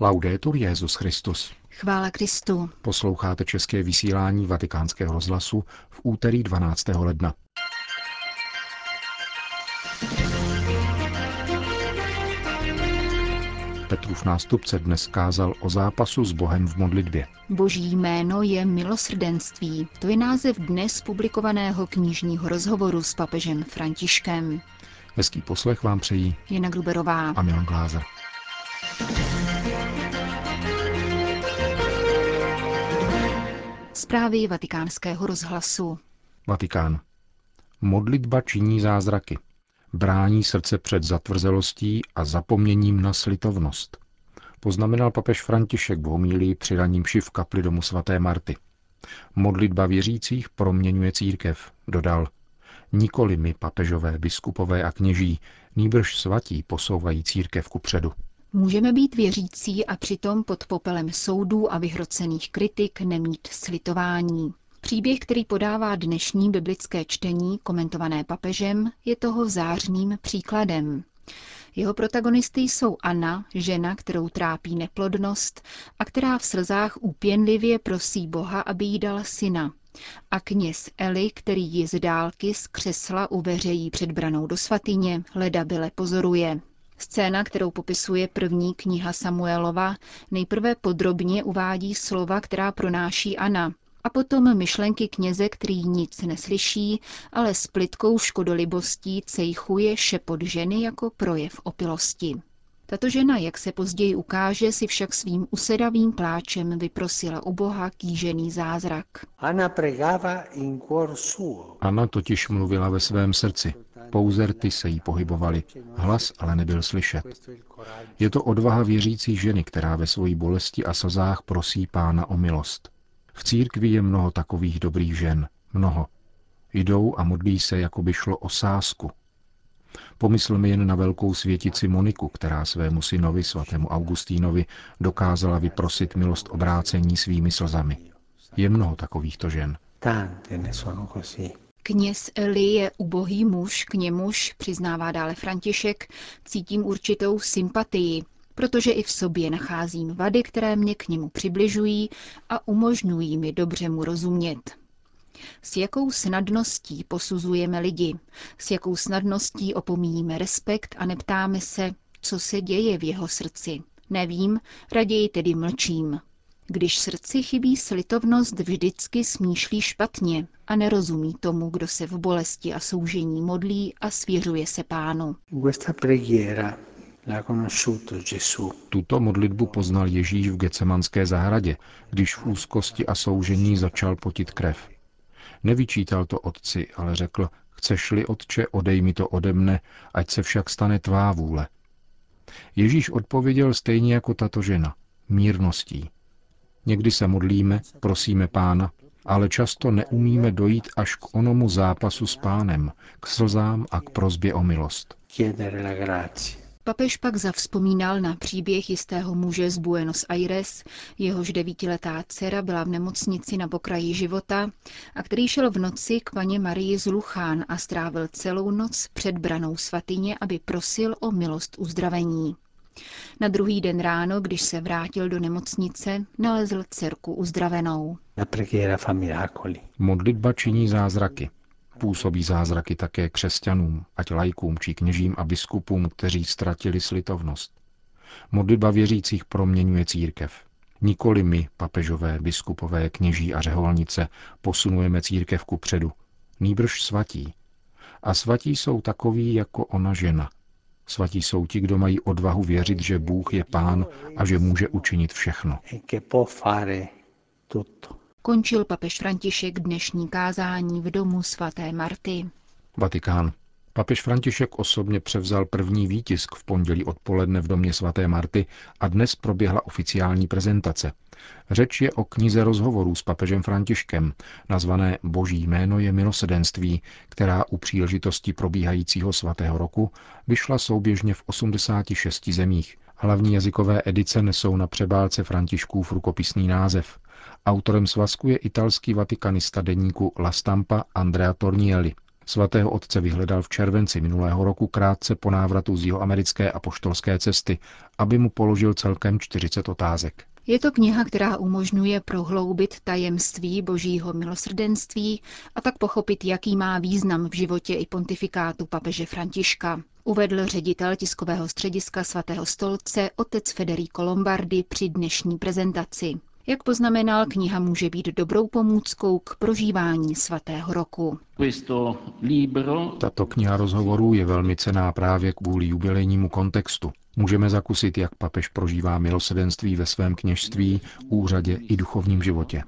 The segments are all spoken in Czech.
Laudetur Jezus Christus. Chvála Kristu. Posloucháte české vysílání Vatikánského rozhlasu v úterý 12. ledna. Petrův nástupce dnes kázal o zápasu s Bohem v modlitbě. Boží jméno je milosrdenství. To je název dnes publikovaného knižního rozhovoru s papežem Františkem. Hezký poslech vám přejí Jana Gruberová a Milan Glázer. Zprávy vatikánského rozhlasu. Vatikán. Modlitba činí zázraky. Brání srdce před zatvrzelostí a zapomněním na slitovnost. Poznamenal papež František v homílii při raním v kapli domu svaté Marty. Modlitba věřících proměňuje církev, dodal. Nikoli my, papežové, biskupové a kněží, nýbrž svatí posouvají církev ku předu. Můžeme být věřící a přitom pod popelem soudů a vyhrocených kritik nemít slitování. Příběh, který podává dnešní biblické čtení, komentované papežem, je toho zářným příkladem. Jeho protagonisty jsou Anna, žena, kterou trápí neplodnost a která v slzách úpěnlivě prosí Boha, aby jí dal syna. A kněz Eli, který ji z dálky z křesla uveřejí před branou do svatyně, leda byle pozoruje. Scéna, kterou popisuje první kniha Samuelova, nejprve podrobně uvádí slova, která pronáší Anna, a potom myšlenky kněze, který nic neslyší, ale s plitkou škodolibostí cejchuje šepot ženy jako projev opilosti. Tato žena, jak se později ukáže, si však svým usedavým pláčem vyprosila u Boha kýžený zázrak. Anna totiž mluvila ve svém srdci. Pouze rty se jí pohybovaly, hlas ale nebyl slyšet. Je to odvaha věřící ženy, která ve svojí bolesti a slzách prosí pána o milost. V církvi je mnoho takových dobrých žen, mnoho. Jdou a modlí se, jako by šlo o sásku. Pomyslme jen na velkou světici Moniku, která svému synovi, svatému Augustínovi, dokázala vyprosit milost obrácení svými slzami. Je mnoho takovýchto žen. Kněz Eli je ubohý muž, k němuž, přiznává dále František, cítím určitou sympatii, protože i v sobě nacházím vady, které mě k němu přibližují a umožňují mi dobře mu rozumět. S jakou snadností posuzujeme lidi, s jakou snadností opomíjíme respekt a neptáme se, co se děje v jeho srdci. Nevím, raději tedy mlčím. Když srdci chybí slitovnost, vždycky smýšlí špatně a nerozumí tomu, kdo se v bolesti a soužení modlí a svěřuje se pánu. Tuto modlitbu poznal Ježíš v Gecemanské zahradě, když v úzkosti a soužení začal potit krev. Nevyčítal to otci, ale řekl, chceš-li, otče, odej mi to ode mne, ať se však stane tvá vůle. Ježíš odpověděl stejně jako tato žena, mírností. Někdy se modlíme, prosíme pána, ale často neumíme dojít až k onomu zápasu s pánem, k slzám a k prozbě o milost. Papež pak zavzpomínal na příběh jistého muže z Buenos Aires, jehož devítiletá dcera byla v nemocnici na pokraji života a který šel v noci k paně Marii z Luchán a strávil celou noc před branou svatyně, aby prosil o milost uzdravení. Na druhý den ráno, když se vrátil do nemocnice, nalezl dcerku uzdravenou. Modlitba činí zázraky. Působí zázraky také křesťanům, ať lajkům či kněžím a biskupům, kteří ztratili slitovnost. Modlitba věřících proměňuje církev. Nikoli my, papežové, biskupové, kněží a řeholnice, posunujeme církev ku předu. Nýbrž svatí. A svatí jsou takoví jako ona žena. Svatí jsou ti, kdo mají odvahu věřit, že Bůh je pán a že může učinit všechno. Končil papež František dnešní kázání v domu svaté Marty. Vatikán. Papež František osobně převzal první výtisk v pondělí odpoledne v domě svaté Marty a dnes proběhla oficiální prezentace. Řeč je o knize rozhovorů s papežem Františkem, nazvané Boží jméno je milosedenství, která u příležitosti probíhajícího svatého roku vyšla souběžně v 86 zemích. Hlavní jazykové edice nesou na přebálce Františkův rukopisný název. Autorem svazku je italský vatikanista deníku La Stampa Andrea Tornielli. Svatého otce vyhledal v červenci minulého roku krátce po návratu z jeho americké apoštolské cesty, aby mu položil celkem 40 otázek. Je to kniha, která umožňuje prohloubit tajemství božího milosrdenství a tak pochopit, jaký má význam v životě i pontifikátu papeže Františka. Uvedl ředitel tiskového střediska svatého stolce otec Federico Lombardi při dnešní prezentaci. Jak poznamenal, kniha může být dobrou pomůckou k prožívání svatého roku. Tato kniha rozhovorů je velmi cená právě kvůli jubilejnímu kontextu. Můžeme zakusit, jak papež prožívá milosedenství ve svém kněžství, úřadě i duchovním životě.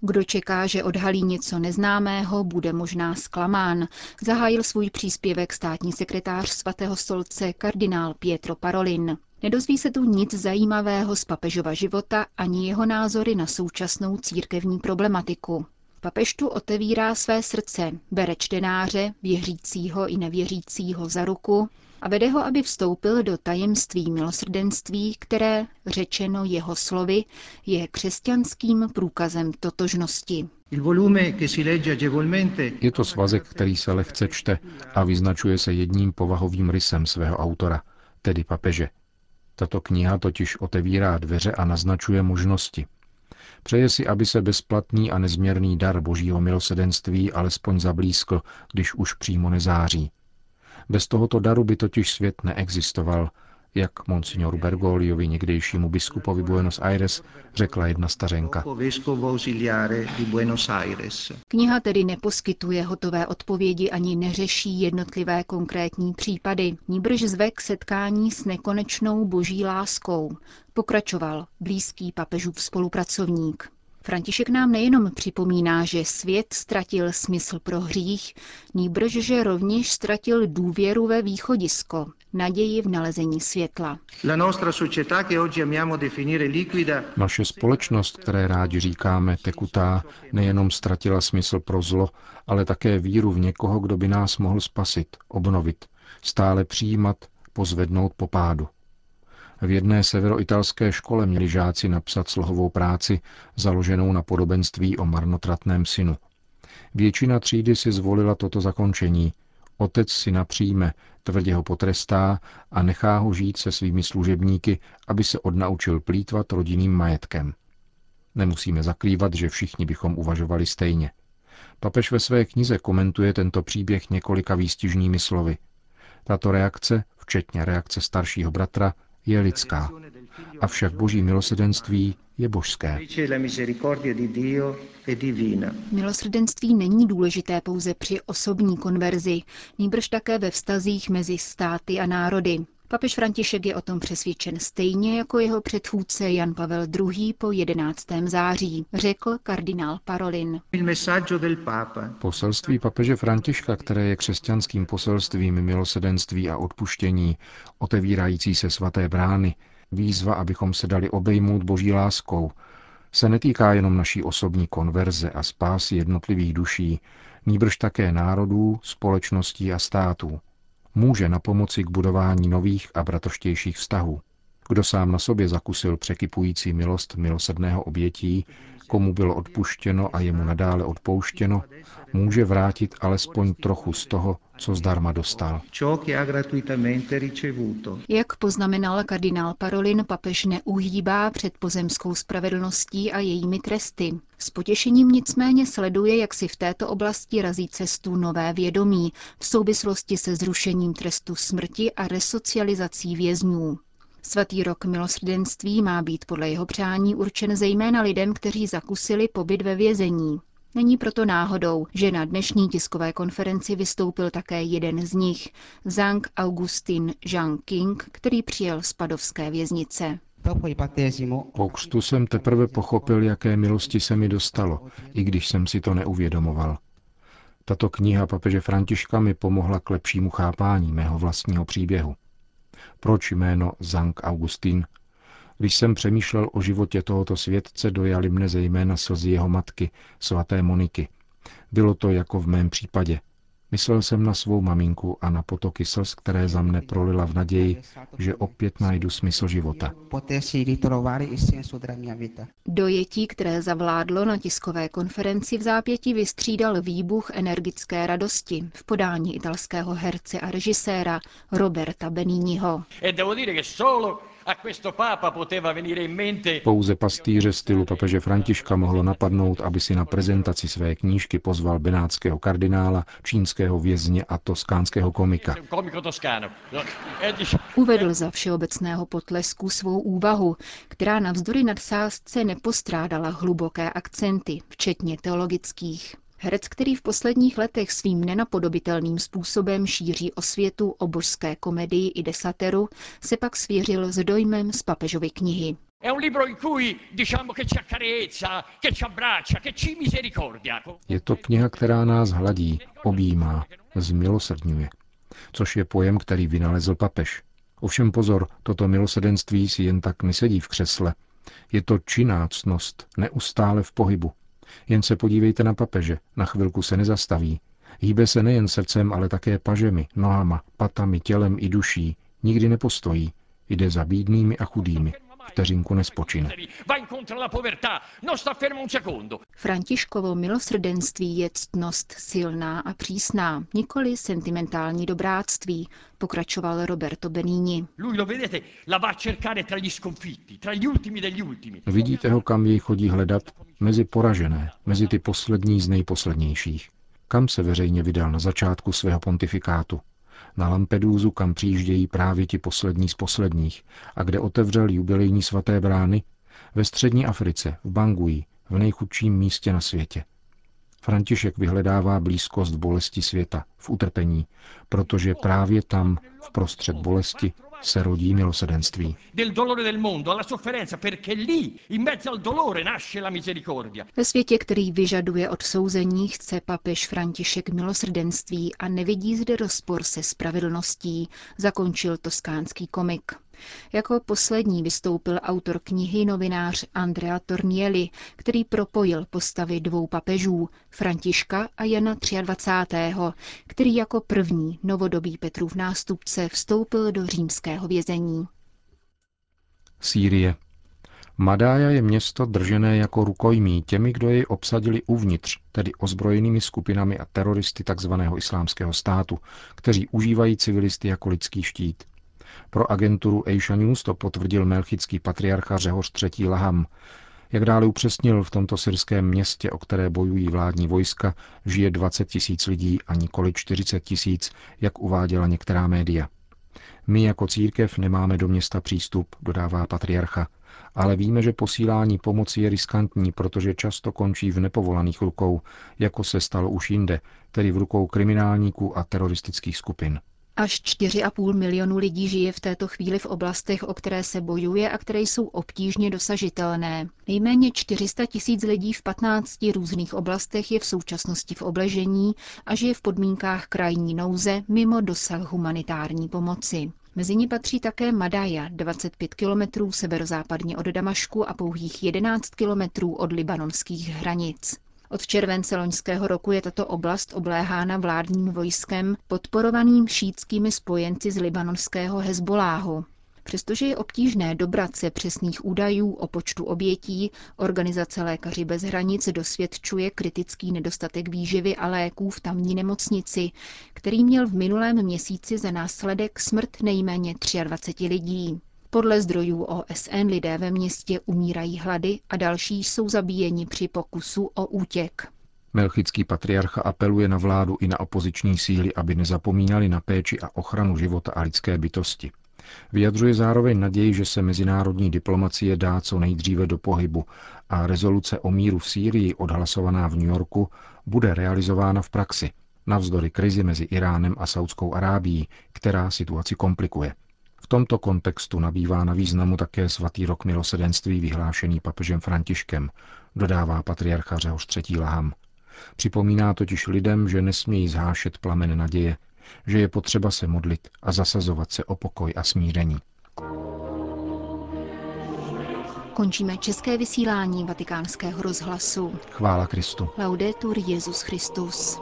Kdo čeká, že odhalí něco neznámého, bude možná zklamán, zahájil svůj příspěvek státní sekretář svatého stolce kardinál Pietro Parolin. Nedozví se tu nic zajímavého z papežova života ani jeho názory na současnou církevní problematiku. Papež tu otevírá své srdce, bere čtenáře, věřícího i nevěřícího za ruku a vede ho, aby vstoupil do tajemství milosrdenství, které, řečeno jeho slovy, je křesťanským průkazem totožnosti. Je to svazek, který se lehce čte a vyznačuje se jedním povahovým rysem svého autora, tedy papeže. Tato kniha totiž otevírá dveře a naznačuje možnosti. Přeje si, aby se bezplatný a nezměrný dar božího milosedenství alespoň zablízkl, když už přímo nezáří. Bez tohoto daru by totiž svět neexistoval, jak monsignor Bergogliovi, někdejšímu biskupovi Buenos Aires, řekla jedna stařenka. Kniha tedy neposkytuje hotové odpovědi ani neřeší jednotlivé konkrétní případy, níbrž zve k setkání s nekonečnou boží láskou, pokračoval blízký papežův spolupracovník. František nám nejenom připomíná, že svět ztratil smysl pro hřích, nýbrž, že rovněž ztratil důvěru ve východisko, naději v nalezení světla. Naše společnost, které rádi říkáme tekutá, nejenom ztratila smysl pro zlo, ale také víru v někoho, kdo by nás mohl spasit, obnovit, stále přijímat, pozvednout po pádu. V jedné severoitalské škole měli žáci napsat slohovou práci založenou na podobenství o marnotratném synu. Většina třídy si zvolila toto zakončení. Otec si napřijme, tvrdě ho potrestá a nechá ho žít se svými služebníky, aby se odnaučil plítvat rodinným majetkem. Nemusíme zakrývat, že všichni bychom uvažovali stejně. Papež ve své knize komentuje tento příběh několika výstižnými slovy. Tato reakce, včetně reakce staršího bratra, je lidská, avšak boží milosedenství je božské. Milosrdenství není důležité pouze při osobní konverzi, nýbrž také ve vztazích mezi státy a národy. Papež František je o tom přesvědčen stejně jako jeho předchůdce Jan Pavel II. po 11. září, řekl kardinál Parolin. Poselství papeže Františka, které je křesťanským poselstvím milosedenství a odpuštění, otevírající se svaté brány, výzva, abychom se dali obejmout boží láskou, se netýká jenom naší osobní konverze a spásy jednotlivých duší, nýbrž také národů, společností a států může na pomoci k budování nových a bratroštějších vztahů. Kdo sám na sobě zakusil překypující milost milosedného obětí, komu bylo odpuštěno a jemu nadále odpouštěno, může vrátit alespoň trochu z toho, co zdarma dostal. Jak poznamenal kardinál Parolin, papež neuhýbá před pozemskou spravedlností a jejími tresty. S potěšením nicméně sleduje, jak si v této oblasti razí cestu nové vědomí v souvislosti se zrušením trestu smrti a resocializací vězňů. Svatý rok milosrdenství má být podle jeho přání určen zejména lidem, kteří zakusili pobyt ve vězení. Není proto náhodou, že na dnešní tiskové konferenci vystoupil také jeden z nich, Zhang Augustin Zhang King, který přijel z padovské věznice. Po křtu jsem teprve pochopil, jaké milosti se mi dostalo, i když jsem si to neuvědomoval. Tato kniha papeže Františka mi pomohla k lepšímu chápání mého vlastního příběhu. Proč jméno Zang Augustin? Když jsem přemýšlel o životě tohoto světce, dojali mne zejména slzy jeho matky, svaté Moniky. Bylo to jako v mém případě. Myslel jsem na svou maminku a na potoky slz, které za mne prolila v naději, že opět najdu smysl života. Dojetí, které zavládlo na tiskové konferenci v zápěti, vystřídal výbuch energické radosti v podání italského herce a režiséra Roberta Benigniho. Pouze pastýře stylu papeže Františka mohlo napadnout, aby si na prezentaci své knížky pozval benátského kardinála, čínského vězně a toskánského komika. Uvedl za všeobecného potlesku svou úvahu, která navzdory nadsázce nepostrádala hluboké akcenty, včetně teologických. Herec, který v posledních letech svým nenapodobitelným způsobem šíří osvětu o božské komedii i desateru, se pak svěřil s dojmem z papežovy knihy. Je to kniha, která nás hladí, objímá, zmilosrdňuje, což je pojem, který vynalezl papež. Ovšem pozor, toto milosedenství si jen tak nesedí v křesle. Je to činácnost, neustále v pohybu, jen se podívejte na papeže, na chvilku se nezastaví. Hýbe se nejen srdcem, ale také pažemi, nohama, patami, tělem i duší. Nikdy nepostojí. Jde za bídnými a chudými. Vteřinku nespočine. Františkovo milosrdenství je ctnost silná a přísná, nikoli sentimentální dobráctví, pokračoval Roberto Benini. Vidíte ho, kam jej chodí hledat? Mezi poražené, mezi ty poslední z nejposlednějších. Kam se veřejně vydal na začátku svého pontifikátu? Na Lampedúzu, kam přijíždějí právě ti poslední z posledních a kde otevřel jubilejní svaté brány? Ve střední Africe, v Bangui, v nejchudším místě na světě. František vyhledává blízkost bolesti světa, v utrpení, protože právě tam, v prostřed bolesti, se rodí milosedenství. Ve světě, který vyžaduje odsouzení, chce papež František milosedenství a nevidí zde rozpor se spravedlností, zakončil toskánský komik. Jako poslední vystoupil autor knihy novinář Andrea Tornielli, který propojil postavy dvou papežů, Františka a Jana 23., který jako první novodobý Petrův nástupce vstoupil do římského vězení. Sýrie. Madája je město držené jako rukojmí těmi, kdo jej obsadili uvnitř, tedy ozbrojenými skupinami a teroristy tzv. islámského státu, kteří užívají civilisty jako lidský štít. Pro agenturu Asia News to potvrdil melchický patriarcha Řehoř III. Laham. Jak dále upřesnil, v tomto syrském městě, o které bojují vládní vojska, žije 20 tisíc lidí a nikoli 40 tisíc, jak uváděla některá média. My jako církev nemáme do města přístup, dodává patriarcha, ale víme, že posílání pomoci je riskantní, protože často končí v nepovolaných rukou, jako se stalo už jinde, tedy v rukou kriminálníků a teroristických skupin. Až 4,5 milionu lidí žije v této chvíli v oblastech, o které se bojuje a které jsou obtížně dosažitelné. Nejméně 400 tisíc lidí v 15 různých oblastech je v současnosti v obležení a žije v podmínkách krajní nouze mimo dosah humanitární pomoci. Mezi ní patří také Madaja, 25 kilometrů severozápadně od Damašku a pouhých 11 kilometrů od libanonských hranic. Od července loňského roku je tato oblast obléhána vládním vojskem podporovaným šítskými spojenci z libanonského Hezboláhu. Přestože je obtížné dobrat se přesných údajů o počtu obětí, organizace Lékaři bez hranic dosvědčuje kritický nedostatek výživy a léků v tamní nemocnici, který měl v minulém měsíci za následek smrt nejméně 23 lidí. Podle zdrojů OSN lidé ve městě umírají hlady a další jsou zabíjeni při pokusu o útěk. Melchický patriarcha apeluje na vládu i na opoziční síly, aby nezapomínali na péči a ochranu života a lidské bytosti. Vyjadřuje zároveň naději, že se mezinárodní diplomacie dá co nejdříve do pohybu a rezoluce o míru v Sýrii odhlasovaná v New Yorku bude realizována v praxi, navzdory krizi mezi Iránem a Saudskou Arábií, která situaci komplikuje. V tomto kontextu nabývá na významu také svatý rok milosedenství vyhlášený papežem Františkem, dodává patriarcha Řehoř III. Laham. Připomíná totiž lidem, že nesmějí zhášet plamen naděje, že je potřeba se modlit a zasazovat se o pokoj a smíření. Končíme české vysílání vatikánského rozhlasu. Chvála Kristu. Laudetur Jezus Christus.